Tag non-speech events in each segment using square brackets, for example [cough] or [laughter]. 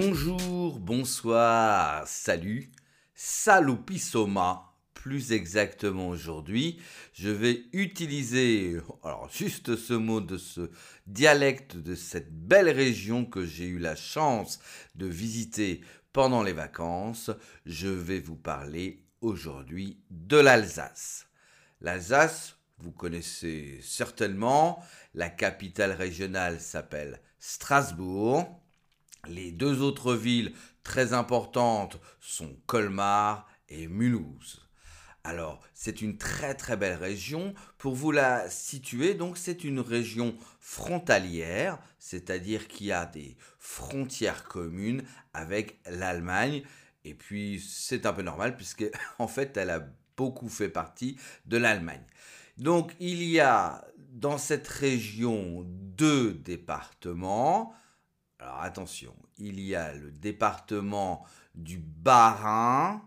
Bonjour, bonsoir, salut, salopissoma, plus exactement aujourd'hui. Je vais utiliser, alors juste ce mot de ce dialecte de cette belle région que j'ai eu la chance de visiter pendant les vacances. Je vais vous parler aujourd'hui de l'Alsace. L'Alsace, vous connaissez certainement, la capitale régionale s'appelle Strasbourg. Les deux autres villes très importantes sont Colmar et Mulhouse. Alors, c'est une très très belle région. Pour vous la situer, donc c'est une région frontalière, c'est-à-dire qu'il y a des frontières communes avec l'Allemagne. Et puis, c'est un peu normal puisque [laughs] en fait, elle a beaucoup fait partie de l'Allemagne. Donc, il y a dans cette région deux départements. Alors attention, il y a le département du Bas-Rhin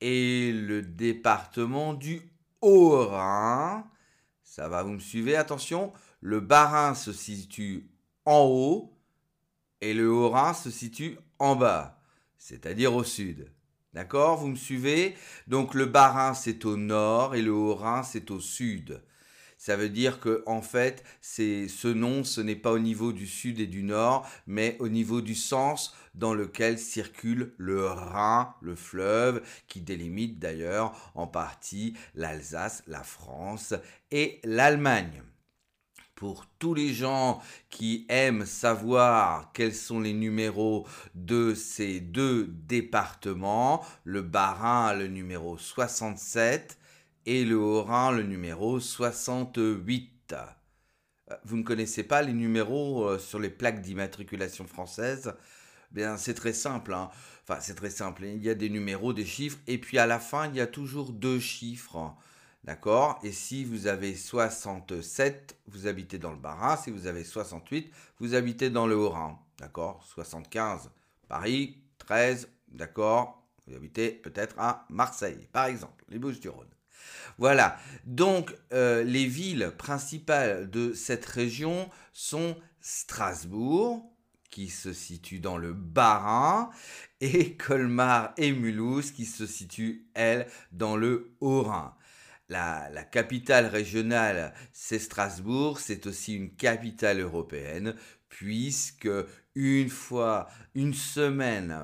et le département du Haut-Rhin. Ça va, vous me suivez? Attention, le Bas-Rhin se situe en haut et le Haut-Rhin se situe en bas, c'est-à-dire au sud. D'accord? Vous me suivez? Donc le Bas-Rhin c'est au nord et le Haut-Rhin c'est au sud. Ça veut dire que en fait, c'est ce nom, ce n'est pas au niveau du sud et du nord, mais au niveau du sens dans lequel circule le Rhin, le fleuve, qui délimite d'ailleurs en partie l'Alsace, la France et l'Allemagne. Pour tous les gens qui aiment savoir quels sont les numéros de ces deux départements, le Bas-Rhin le numéro 67 et le Haut-Rhin le numéro 68. Euh, vous ne connaissez pas les numéros euh, sur les plaques d'immatriculation française? Bien, c'est très simple. Hein. Enfin, c'est très simple. Il y a des numéros, des chiffres, et puis à la fin, il y a toujours deux chiffres. D'accord? Et si vous avez 67, vous habitez dans le Bas-Rhin. Si vous avez 68, vous habitez dans le Haut-Rhin. D'accord? 75, Paris. 13, d'accord? Vous habitez peut-être à Marseille, par exemple, les Bouches-du-Rhône. Voilà. Donc, euh, les villes principales de cette région sont Strasbourg, qui se situe dans le Bas-Rhin, et [laughs] Colmar et Mulhouse, qui se situent, elles, dans le Haut-Rhin. La, la, capitale régionale, c'est Strasbourg, c'est aussi une capitale européenne, puisque une fois, une semaine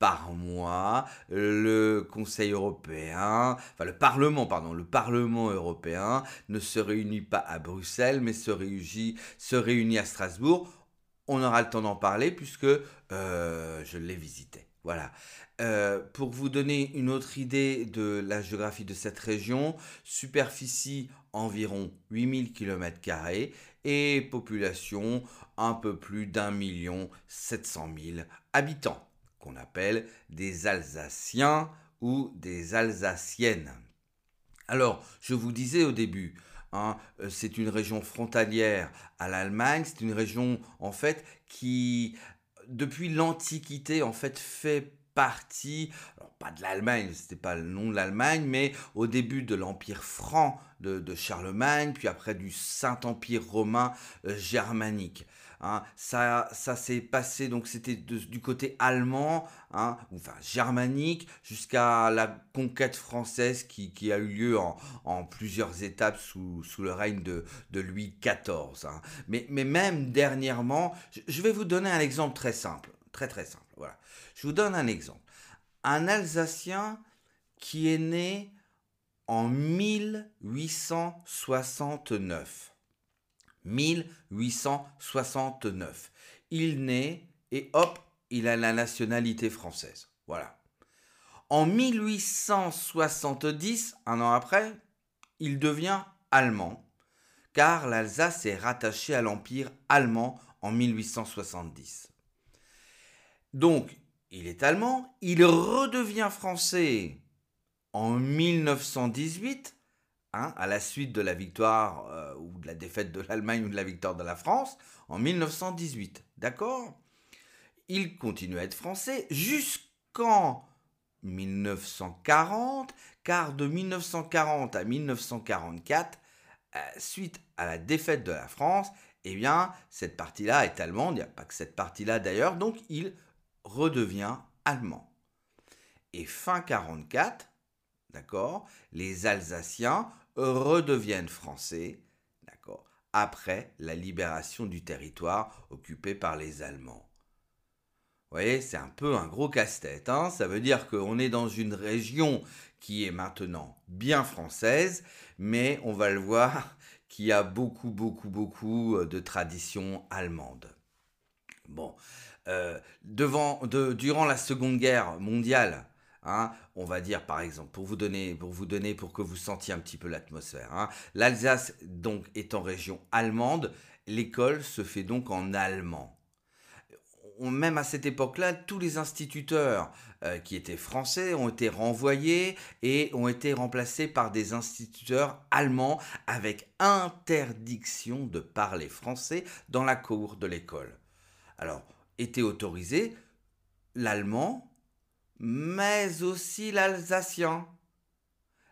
par mois, le Conseil européen, enfin le Parlement, pardon, le Parlement européen ne se réunit pas à Bruxelles, mais se réunit, à Strasbourg. On aura le temps d'en parler puisque euh, je l'ai visité. Voilà. Euh, pour vous donner une autre idée de la géographie de cette région, superficie environ 8000 km et population un peu plus d'un million 700 000 habitants qu'on appelle des Alsaciens ou des Alsaciennes. Alors, je vous disais au début, hein, euh, c'est une région frontalière à l'Allemagne, c'est une région en fait qui, depuis l'Antiquité, en fait fait partie, pas de l'Allemagne, c'était pas le nom de l'Allemagne, mais au début de l'Empire franc de, Charlemagne, puis après du Saint-Empire romain euh, germanique. Hein. Ça, ça s'est passé, donc c'était du côté allemand, hein, enfin germanique, jusqu'à la conquête française qui, a eu lieu en, plusieurs étapes sous, le règne de, Louis XIV. Hein. Mais, mais même dernièrement, je vais vous donner un exemple très simple, très très simple. Voilà. Je vous donne un exemple. Un Alsacien qui est né en 1869 1869. Il naît et hop, il a la nationalité française. Voilà. En 1870, un an après, il devient allemand, car l'Alsace est rattachée à l'Empire allemand en 1870. Donc, il est allemand, il redevient français en 1918 Hein, à la suite de la victoire euh, ou de la défaite de l'Allemagne [laughs] ou de la victoire de la France en 1918. D'accord? Il continue à être français jusqu'en 1940, car de 1940 à 1944, euh, suite à la défaite de la France, eh bien, cette partie-là est allemande, il n'y a pas que cette partie-là d'ailleurs, donc il redevient allemand. Et fin 44, d'accord, les Alsaciens redeviennent français, d'accord, après la libération du territoire occupé par les Allemands. Vous voyez, c'est un peu un gros casse-tête. Hein Ça veut dire qu'on est dans une région qui est maintenant bien française, mais on va le voir, [laughs] qui a beaucoup, beaucoup, beaucoup euh, de traditions allemandes. Bon, euh, durant la Seconde Guerre mondiale, hein, on va dire par exemple, pour vous donner, pour vous donner, pour que vous sentiez un petit peu l'atmosphère, hein, l'Alsace donc étant région allemande, l'école se fait donc en allemand. Même à cette époque-là, tous les instituteurs euh, qui étaient français ont été renvoyés et ont été remplacés par des instituteurs allemands avec interdiction de parler français dans la cour de l'école. Alors, était autorisé l'allemand, mais aussi l'alsacien.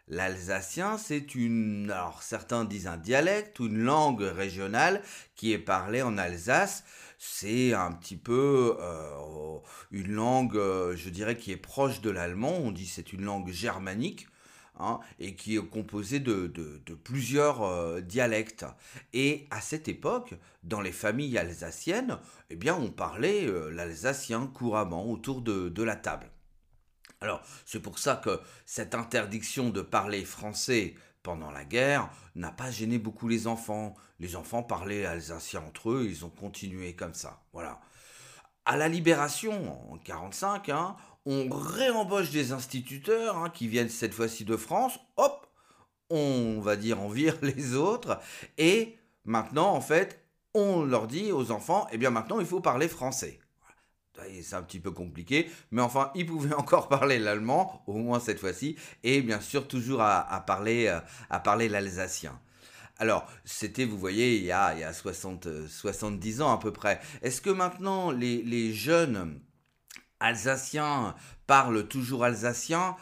L'alsacien, c'est une, alors certains disent un dialecte ou une langue régionale qui est parlée en Alsace. C'est un petit peu euh, une langue, euh, je dirais, qui est proche de l'allemand. On dit c'est une langue germanique. Hein, et qui est composée de, plusieurs euh, dialectes. Et à cette époque, dans les familles alsaciennes, eh bien, on parlait l'alsacien couramment autour de la table. Alors, c'est pour ça que cette interdiction de parler français pendant la guerre n'a pas gêné beaucoup les enfants. Les enfants parlaient alsacien entre eux, ils ont continué comme ça. Voilà. À la libération, en 1945, hein, on réembauche des instituteurs hein, qui viennent cette fois-ci de France. Hop, on va dire on vire [laughs] les autres. Et maintenant, en fait, on leur dit aux enfants, eh bien maintenant, il faut parler français c'est un petit peu compliqué, mais enfin, il pouvait [laughs] encore parler l'allemand, au moins cette fois-ci, et bien sûr toujours à, parler, euh, à parler l'alsacien. Alors, c'était, vous voyez, il y a, il y a 60, 70 ans à peu près. Est-ce que maintenant les, les jeunes alsaciens parlent toujours alsacien?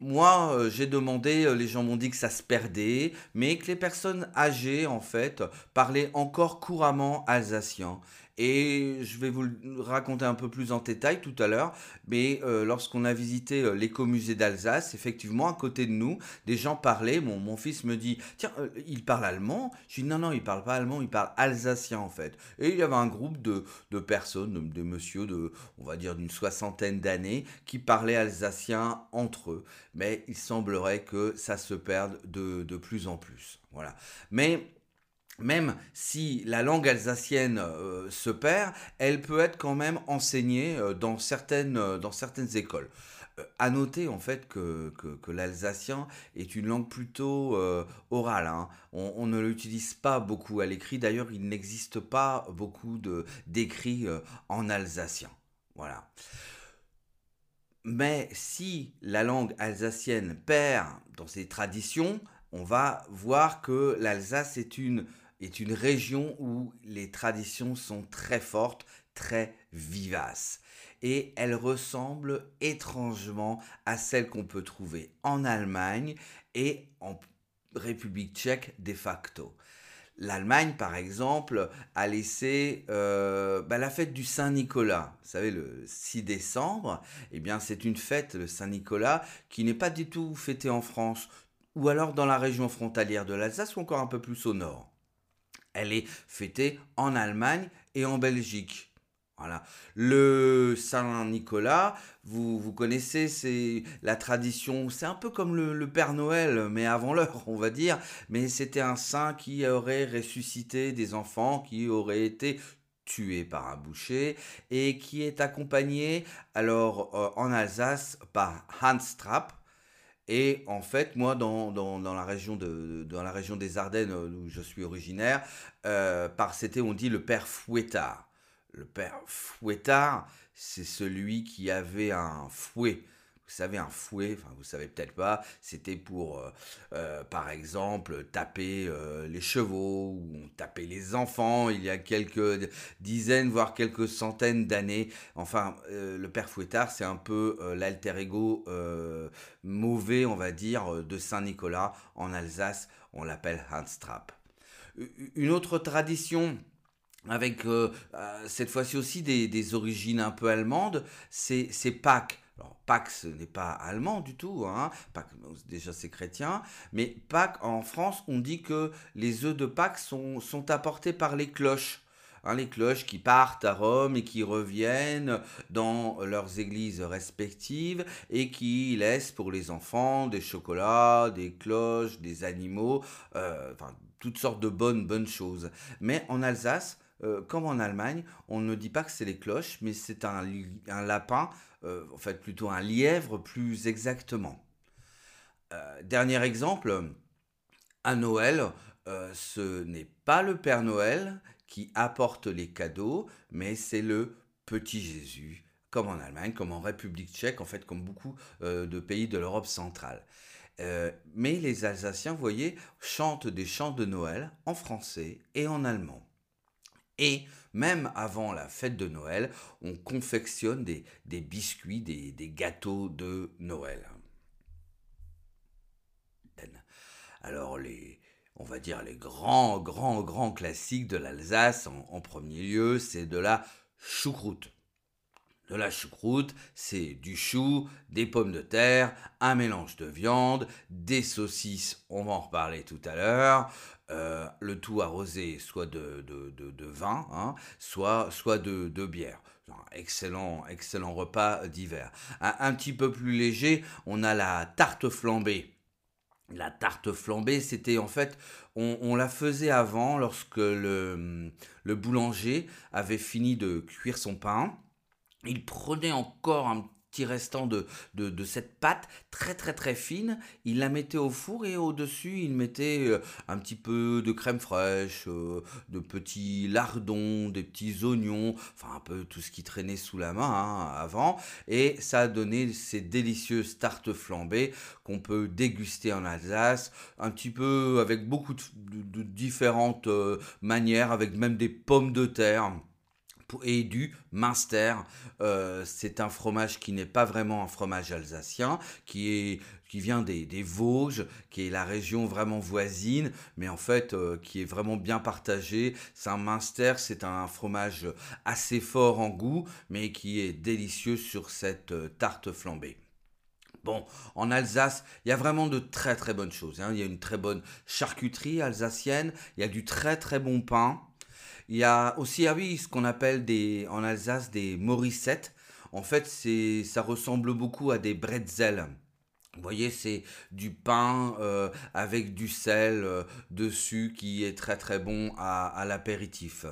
Moi, euh, j'ai demandé, euh, les gens m'ont dit que ça se perdait, mais que les personnes âgées, en fait, parlaient encore couramment alsacien. Et je vais vous le raconter un peu plus en détail tout à l'heure. Mais euh, lorsqu'on a visité euh, l'écomusée d'Alsace, effectivement, à côté de nous, des gens parlaient. Mon, mon fils me dit Tiens, euh, il parle allemand? Je dis Non, non, il parle pas allemand, il parle alsacien en fait. Et il y avait un groupe de, de personnes, de, de de, on va dire, d'une soixantaine d'années, qui parlaient alsacien entre eux. Mais il semblerait que ça se perde de, de plus en plus. Voilà. Mais même si la langue alsacienne euh, se perd, elle peut être quand même enseignée euh, dans, certaines, euh, dans certaines écoles. à noter en fait que, que, l'alsacien est une langue plutôt orale. Hein. On, ne l'utilise pas beaucoup à l'écrit. D'ailleurs, il n'existe pas beaucoup d'écrits en alsacien. Voilà. Mais si la langue alsacienne perd dans ses traditions, on va voir que l'Alsace est une est une région où les traditions sont très fortes, très vivaces. Et elles ressemblent étrangement à celles qu'on peut trouver en Allemagne et en République tchèque de facto. L'Allemagne, par exemple, a laissé euh, bah, la fête du Saint-Nicolas. Vous savez, le 6 décembre, eh bien, c'est une fête, le Saint-Nicolas, qui n'est pas du tout fêtée en France, ou alors dans la région frontalière de l'Alsace, ou encore un peu plus au nord. Elle est fêtée en Allemagne et en Belgique. Voilà. Le Saint-Nicolas, vous, vous connaissez, c'est la tradition, c'est un peu comme le, Père Noël, mais avant l'heure, on va dire. Mais c'était un saint qui aurait ressuscité des enfants qui auraient été tués par un boucher et qui est accompagné alors euh, en Alsace par Hans Trapp et en fait, moi, dans, la région des Ardennes, euh, où je suis originaire, euh, par c'était, on dit le père Fouettard. Le père Fouettard, c'est celui qui avait un fouet vous savez, un fouet, enfin vous savez peut-être pas, c'était pour, euh, euh, par exemple, taper euh, les chevaux ou taper les enfants il y a quelques dizaines, voire quelques centaines d'années. Enfin, le père Fouettard, c'est un peu l'alter ego mauvais, on va dire, de Saint-Nicolas. En Alsace, on l'appelle Hans Trapp. Une autre tradition avec cette fois-ci aussi des, origines un peu allemandes, c'est Pâques. Alors, Pâques, ce n'est pas allemand du tout, hein. Pâques, déjà c'est chrétien, mais Pâques, en France, on dit que les œufs de Pâques sont, sont apportés par les cloches. Hein, les cloches qui partent à Rome et qui reviennent dans leurs églises respectives et qui laissent pour les enfants des chocolats, des cloches, des animaux, euh, enfin toutes sortes de bonnes bonnes choses. Mais en Alsace, euh, comme en Allemagne, on ne dit pas que c'est les cloches, mais c'est un, lapin, euh, en fait plutôt un lièvre plus exactement. dernier exemple, à Noël, ce n'est pas le Père Noël qui apporte les cadeaux, mais c'est le petit Jésus, comme en Allemagne, comme en République tchèque, en fait, comme beaucoup euh, de pays de l'Europe centrale. Euh, mais les Alsaciens, vous voyez, chantent des chants de Noël en français et en allemand. Et même avant la fête de Noël, on confectionne des, biscuits, des, gâteaux de Noël. Alors les, on va dire, les grands, grands, grands classiques de l'Alsace, en, premier lieu, c'est de la choucroute. De la choucroute, c'est du chou, des pommes de terre, un mélange de viande, des saucisses, on va en reparler tout à l'heure, euh, le tout arrosé soit de, vin, hein, soit, soit de, bière. excellent, excellent repas d'hiver. un, petit peu plus léger, on a la tarte flambée la tarte flambée, c'était en fait, on, la faisait avant lorsque le, le boulanger avait fini de cuire son pain. Il prenait encore un restant de, de, cette pâte très très très fine. Il la mettait au four et au-dessus, il mettait euh, un petit peu de crème fraîche, euh, de petits lardons, des petits oignons, enfin un peu tout ce qui traînait sous la main hein, avant. Et ça a donné ces délicieuses tartes flambées qu'on peut déguster en Alsace, un petit peu avec beaucoup de, différentes euh, manières, avec même des pommes de terre et du Minster. Euh, c'est un fromage qui n'est pas vraiment un fromage alsacien, qui, est, qui vient des, Vosges, qui est la région vraiment voisine, mais en fait euh, qui est vraiment bien partagé. C'est un Minster, c'est un fromage assez fort en goût, mais qui est délicieux sur cette euh, tarte flambée. Bon, en Alsace, il y a vraiment de très très bonnes choses. Hein. Il y a une très bonne charcuterie alsacienne, il y a du très très bon pain. Il y a aussi, ah oui, ce qu'on appelle des, en Alsace des morissettes. En fait, c'est, ça ressemble beaucoup à des bretzels. Vous voyez, c'est du pain euh, avec du sel euh, dessus qui est très très bon à, l'apéritif.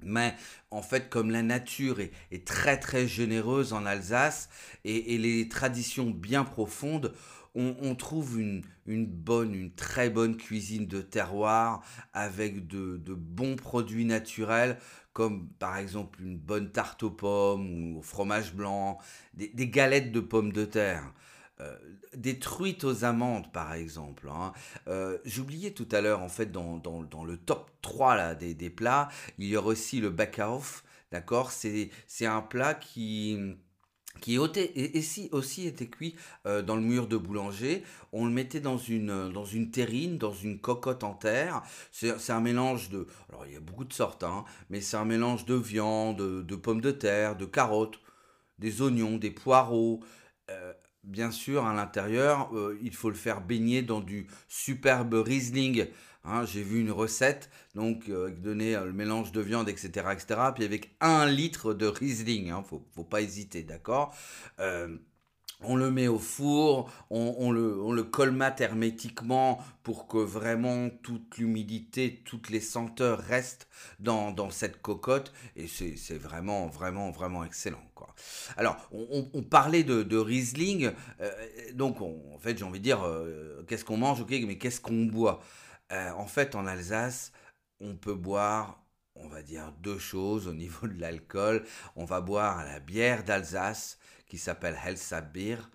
Mais en fait, comme la nature est, très très généreuse en Alsace et, et les traditions bien profondes, on, trouve une, bonne, une très bonne cuisine de terroir avec de, bons produits naturels comme par exemple une bonne tarte aux pommes ou au fromage blanc, des, galettes de pommes de terre. Euh, des truites aux amandes, par exemple. Hein. Euh, j'oubliais tout à l'heure, en fait, dans, le top 3 là, des, des, plats, il y aura aussi le backauf. D'accord? C'est un plat qui, qui aussi, aussi était cuit euh, dans le mur de boulanger. On le mettait dans une, dans une terrine, dans une cocotte en terre. C'est un mélange de... Alors il y a beaucoup de sortes, hein, mais c'est un mélange de viande, de, pommes de terre, de carottes, des oignons, des poireaux. Euh, bien sûr, à l'intérieur, euh, il faut le faire baigner dans du superbe Riesling. Hein, j'ai vu une recette, donc euh, donner euh, le mélange de viande, etc., etc., puis avec un litre de Riesling, hein, faut, faut pas hésiter, d'accord on le met au four, on, le, on, le, colmate hermétiquement pour que vraiment toute l'humidité, toutes les senteurs restent dans, dans cette cocotte. Et c'est vraiment, vraiment, vraiment excellent. Quoi. Alors, on, parlait de, de Riesling. donc, en fait, j'ai envie de dire, qu'est-ce qu'on mange, ok, mais qu'est-ce qu'on boit? Euh, en fait, en Alsace, on peut boire, on va dire, deux choses au niveau de l'alcool. On va boire la bière d'Alsace, qui s'appelle Helsabir,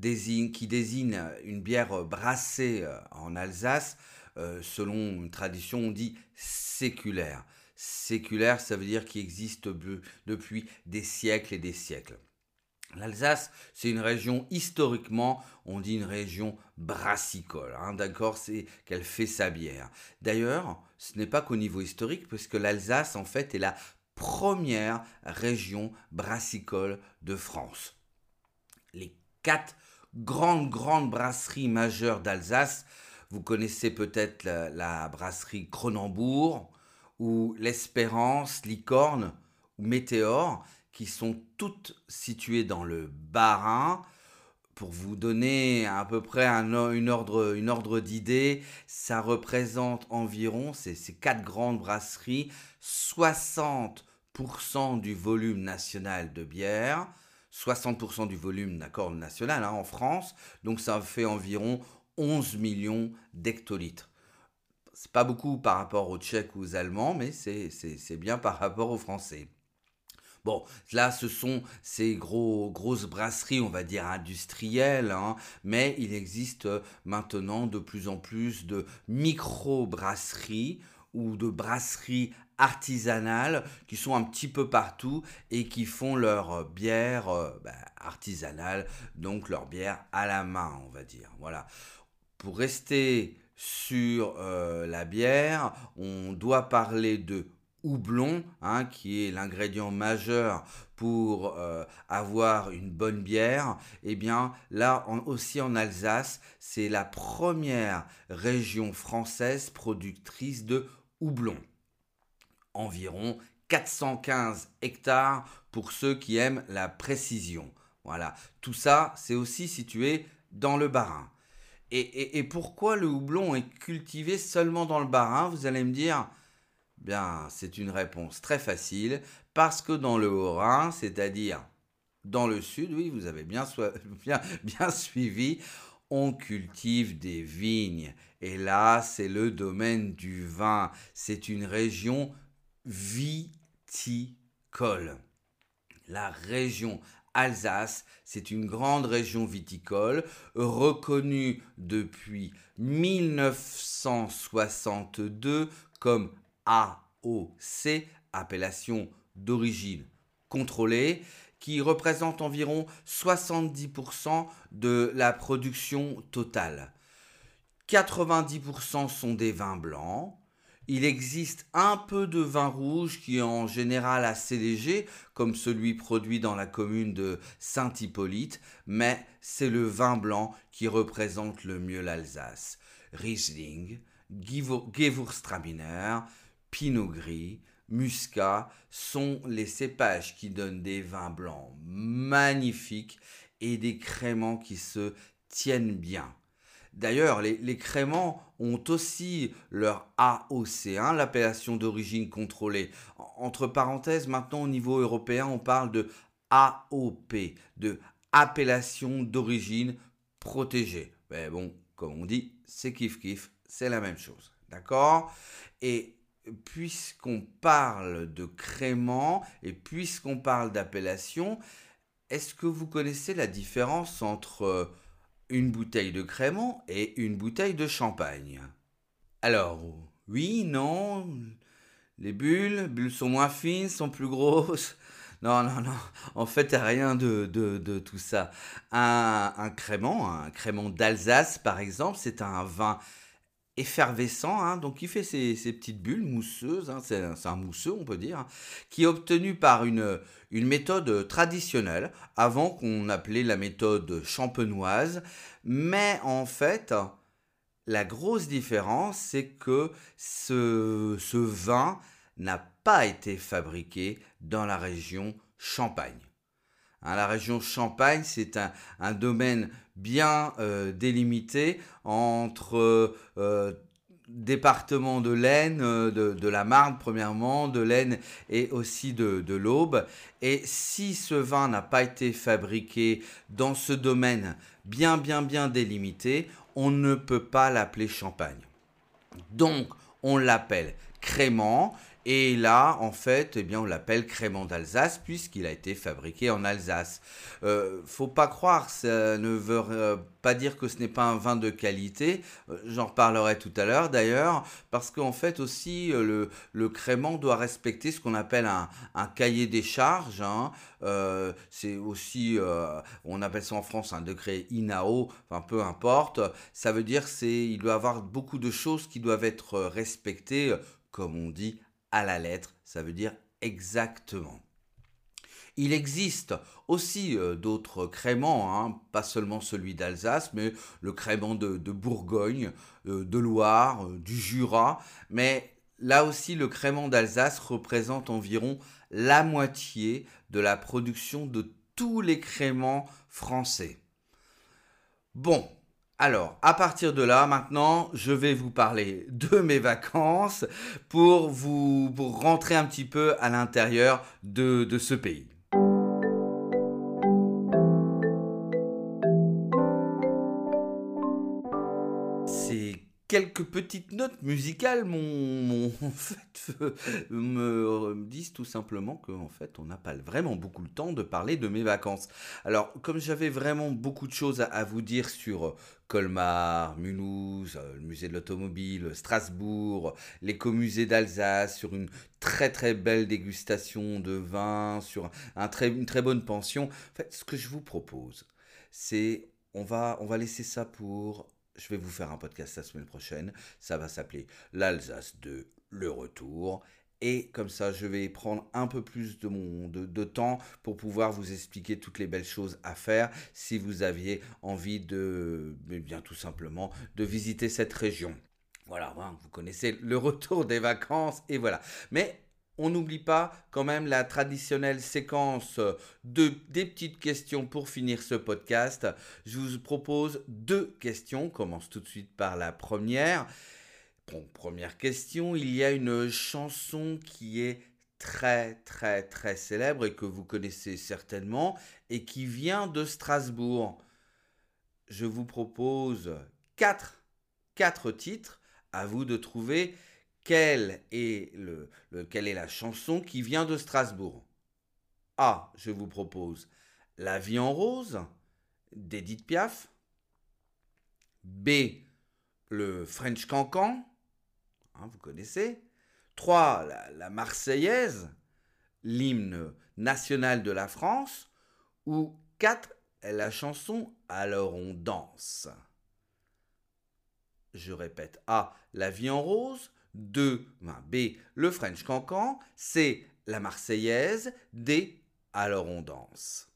qui désigne une bière brassée euh, en Alsace, euh, selon une tradition, on dit séculaire. Séculaire, ça veut dire qu'il existe depuis des siècles et des siècles. L'Alsace, c'est une région historiquement, on dit une région brassicole, hein, d'accord C'est qu'elle fait sa bière. D'ailleurs, ce n'est pas qu'au niveau historique, puisque l'Alsace, en fait, est la première région brassicole de France. Les quatre grandes, grandes brasseries majeures d'Alsace, vous connaissez peut-être la, brasserie Cronenbourg, ou l'Espérance, Licorne, ou Météor, qui sont toutes situées dans le Bas-Rhin. Pour vous donner à peu près un, une ordre, une ordre d'idée, ça représente environ, ces, ces quatre grandes brasseries, 60% du volume national de bière, 60% du volume d'accord national hein, en France, donc ça fait environ 11 millions d'hectolitres. C'est pas beaucoup par rapport aux Tchèques ou aux Allemands, mais c'est bien par rapport aux Français. Bon, là, ce sont ces gros, grosses brasseries, on va dire industrielles, hein, mais il existe maintenant de plus en plus de micro-brasseries ou de brasseries artisanales qui sont un petit peu partout et qui font leur bière euh, bah, artisanale, donc leur bière à la main, on va dire. Voilà. Pour rester sur euh, la bière, on doit parler de houblon, hein, qui est l'ingrédient majeur pour euh, avoir une bonne bière, eh bien là aussi en Alsace, c'est la première région française productrice de houblon. Environ 415 hectares pour ceux qui aiment la précision. Voilà, tout ça, c'est aussi situé dans le Bas-Rhin. Et, pourquoi le houblon est cultivé seulement dans le Bas-Rhin Vous allez me dire, Bien, c'est une réponse très facile, parce que dans le Haut-Rhin, c'est-à-dire dans le sud, oui, vous avez bien, [laughs] bien suivi, on cultive des vignes. Et là, c'est le domaine du vin. C'est une région viticole. La région Alsace, c'est une grande région viticole reconnue depuis 1962 comme AOC, appellation d'origine contrôlée, qui représente environ 70% de la production totale. 90% sont des vins blancs. Il existe un peu de vin rouge qui est en général assez léger, comme celui produit dans la commune de Saint-Hippolyte, mais c'est le vin blanc qui représente le mieux l'Alsace. Riesling, Gewürztraminer, Pinot Gris, Muscat sont les cépages qui donnent des vins blancs magnifiques et des créments qui se tiennent bien. D'ailleurs, les, créments ont aussi leur AOC, l'appellation d'origine contrôlée. Entre parenthèses, maintenant au niveau européen, on parle de AOP, de appellation d'origine protégée. Mais bon, comme on dit, c'est kiff kiff, c'est la même chose. D'accord? Et puisqu'on parle de crément et puisqu'on parle d'appellation, est-ce que vous connaissez la différence entre euh, une bouteille de crément et une bouteille de champagne Alors, oui, non, les bulles, bulles sont moins fines, sont plus grosses. [laughs] Non, non, non, en fait, rien de, de, tout ça. Un, un un crément d'Alsace, par exemple, c'est un vin effervescent, hein, donc il fait ces, petites bulles mousseuses, hein, c'est un mousseux on peut dire, qui est obtenu par une, méthode traditionnelle, avant qu'on appelait la méthode champenoise, mais en fait, la grosse différence, c'est que ce vin n'a pas été fabriqué dans la région Champagne. Hein, la région Champagne, c'est un, domaine bien euh, délimité entre euh, département de l'Aisne, euh, de, la Marne premièrement, de l'Aisne et aussi de, de l'Aube. Et si ce vin n'a pas été fabriqué dans ce domaine bien bien bien délimité, on ne peut pas l'appeler Champagne. Donc on l'appelle crément. Et là, en fait, eh bien, on l'appelle crément d'Alsace puisqu'il a été fabriqué en Alsace. Euh, faut pas croire, ça ne veut euh, pas dire que ce n'est pas un vin de qualité. Euh, j'en reparlerai tout à l'heure d'ailleurs, parce qu'en fait aussi, euh, le, le crément doit respecter ce qu'on appelle un, cahier des charges. Hein. C'est aussi, on appelle ça en France un degré INAO, enfin peu importe. Ça veut dire c'est, il doit avoir beaucoup de choses qui doivent être respectées, comme on dit la lettre, ça veut dire exactement. Il existe aussi euh, d'autres créments, hein, pas seulement celui d'Alsace, mais le crément de, de Bourgogne, euh, de Loire, euh, du Jura. Mais là aussi, le crément d'Alsace représente environ la moitié de la production de tous les créments français. Bon, alors, à partir de là, maintenant, je vais vous parler [laughs] de mes vacances pour vous pour rentrer un petit peu à l'intérieur de, de ce pays. Quelques petites notes musicales m'ont [laughs] en fait me, me, disent tout simplement que en fait on n'a pas vraiment beaucoup le temps de parler de mes vacances. Alors comme j'avais vraiment beaucoup de choses à, vous dire sur Colmar, Mulhouse, le musée de l'automobile, Strasbourg, l'écomusée d'Alsace, sur une très très belle dégustation de vin, sur un très, une très bonne pension. En fait, ce que je vous propose, c'est on va, on va laisser ça pour je vais vous faire un podcast la semaine prochaine. Ça va s'appeler l'Alsace de Le Retour. Et comme ça, je vais prendre un peu plus de, mon, de, temps pour pouvoir vous expliquer toutes les belles choses à faire si vous aviez envie de, mais bien tout simplement, de visiter cette région. Voilà, hein, vous connaissez le retour des vacances et voilà. Mais on n'oublie pas quand même la traditionnelle séquence de des petites questions pour finir ce podcast. Je vous propose deux questions. On commence tout de suite par la première. Bon, première question, il y a une chanson qui est très très très célèbre et que vous connaissez certainement et qui vient de Strasbourg. Je vous propose quatre, quatre titres. À vous de trouver quelle est, la chanson qui vient de Strasbourg? A. Je vous propose La vie en rose d'Edith Piaf. B. Le French Cancan. Hein, vous connaissez. 3. La, la Marseillaise, l'hymne national de la France. Ou 4. La chanson Alors on danse. Je répète. A. La vie en rose. 2, B, le French Cancan, C, la Marseillaise, D, alors on danse.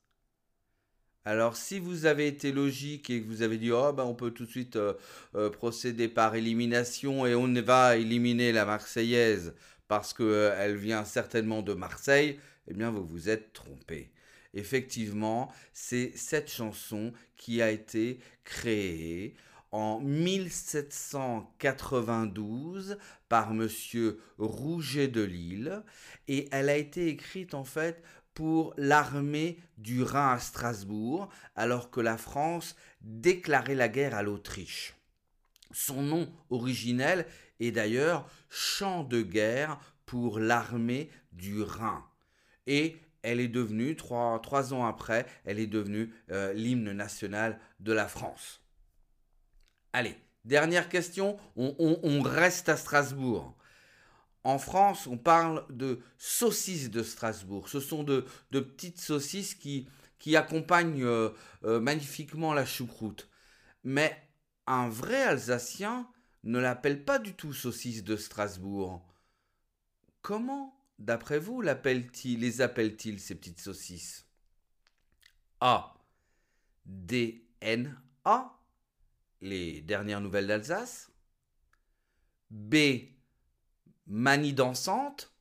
Alors si vous avez été logique et que vous avez dit oh ben on peut tout de suite euh, euh, procéder par élimination et on va éliminer la Marseillaise parce qu'elle euh, vient certainement de Marseille, eh bien vous vous êtes trompé. Effectivement, c'est cette chanson qui a été créée en 1792 par monsieur Rouget de Lille et elle a été écrite en fait pour l'armée du Rhin à Strasbourg alors que la France déclarait la guerre à l'Autriche. Son nom originel est d'ailleurs Chant de guerre pour l'armée du Rhin. Et elle est devenue, trois, trois ans après, elle est devenue euh, l'hymne national de la France. Allez, dernière question, on, reste à Strasbourg. En France, on parle de saucisses de Strasbourg. Ce sont de, petites saucisses qui, accompagnent euh, euh, magnifiquement la choucroute. Mais un vrai Alsacien ne l'appelle pas du tout saucisse de Strasbourg. Comment, d'après vous, les appelle-t-il ces petites saucisses? A. D-N-A les dernières nouvelles d'Alsace. B. Manie dansante,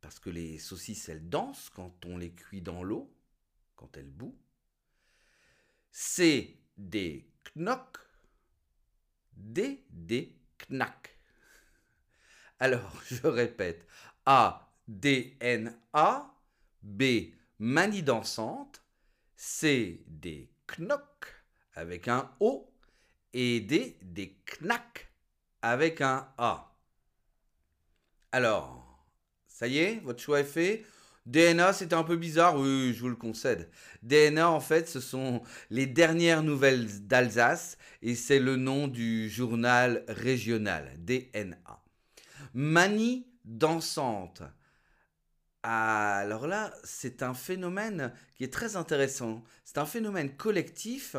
parce que les saucisses, elles dansent quand on les cuit dans l'eau, quand elles bouent. C. Des knocks. D. Des knacks. Alors, [laughs] je répète. A. D. N. A. B. Manie dansante. C. Des knocks avec un O et des knacks avec un A. Alors, ça y est, votre choix est fait DNA, c'était un peu bizarre, oui, je vous le concède. DNA, en fait, ce sont les dernières nouvelles d'Alsace et c'est le nom du journal régional, DNA. Manie dansante. Alors là, c'est un phénomène qui est très intéressant. C'est un phénomène collectif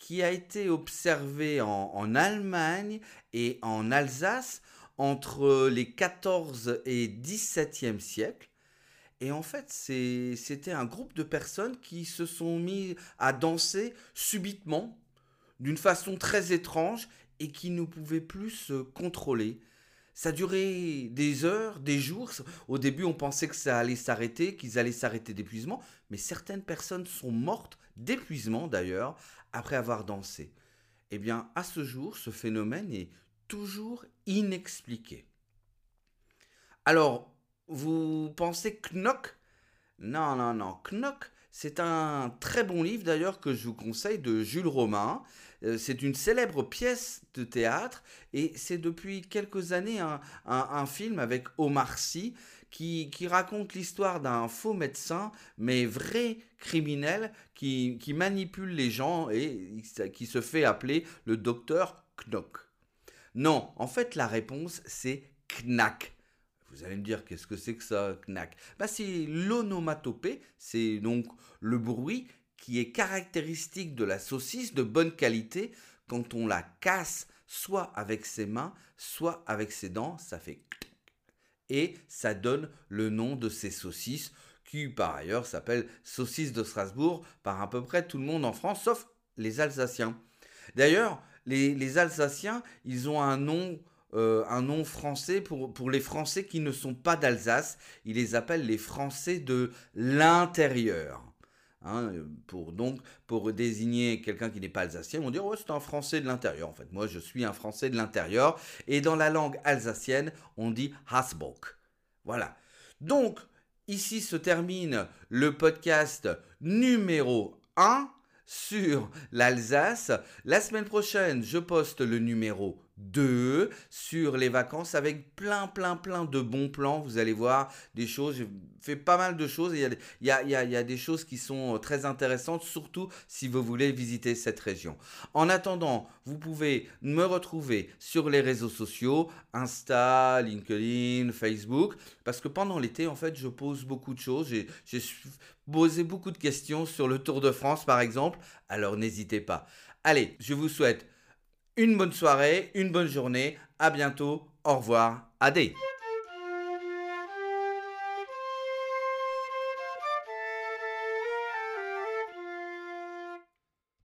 qui a été observé en, Allemagne et en Alsace entre les 14 et 17e siècles et en fait, c'était un groupe de personnes qui se sont mis à danser subitement, d'une façon très étrange, et qui ne pouvaient plus se contrôler. Ça durait des heures, des jours. Au début, on pensait que ça allait s'arrêter, qu'ils allaient s'arrêter d'épuisement, mais certaines personnes sont mortes d'épuisement d'ailleurs, après avoir dansé. Eh bien, à ce jour, ce phénomène est toujours inexpliqué. Alors, vous pensez Knock Non, non, non. Knock, c'est un très bon livre d'ailleurs que je vous conseille de Jules Romain. Euh, c'est une célèbre pièce de théâtre et c'est depuis quelques années un, film avec Omar Sy qui, raconte l'histoire d'un faux médecin mais vrai criminel qui, qui manipule les gens et qui se fait appeler le docteur Knock. Non, en fait la réponse c'est Knack. Vous allez me dire, qu'est-ce que c'est que ça, knack? Bah, C'est l'onomatopée, c'est donc le bruit qui est caractéristique de la saucisse de bonne qualité quand on la casse soit avec ses mains, soit avec ses dents, ça fait et ça donne le nom de ces saucisses qui par ailleurs s'appellent saucisses de Strasbourg par à peu près tout le monde en France sauf les Alsaciens. D'ailleurs, les, Alsaciens, ils ont un nom euh, un nom français pour, pour les Français qui ne sont pas d'Alsace. Ils les appellent les Français de l'intérieur. Hein, pour donc pour désigner quelqu'un qui n'est pas alsacien, on dit oh, c'est un Français de l'intérieur. En fait, moi je suis un Français de l'intérieur. Et dans la langue alsacienne, on dit Hasbok. Voilà. Donc ici se termine le podcast numéro 1 sur l'Alsace. La semaine prochaine, je poste le numéro 2 sur les vacances avec plein, plein, plein de bons plans. Vous allez voir des choses. J'ai fait pas mal de choses. Il y y y a des choses qui sont très intéressantes, surtout si vous voulez visiter cette région. En attendant, vous pouvez me retrouver sur les réseaux sociaux, Insta, LinkedIn, Facebook, parce que pendant l'été, en fait, je pose beaucoup de choses. J'ai posé beaucoup de questions sur le Tour de France, par exemple. Alors n'hésitez pas. Allez, je vous souhaite une bonne soirée, une bonne journée. À bientôt. Au revoir. Adé.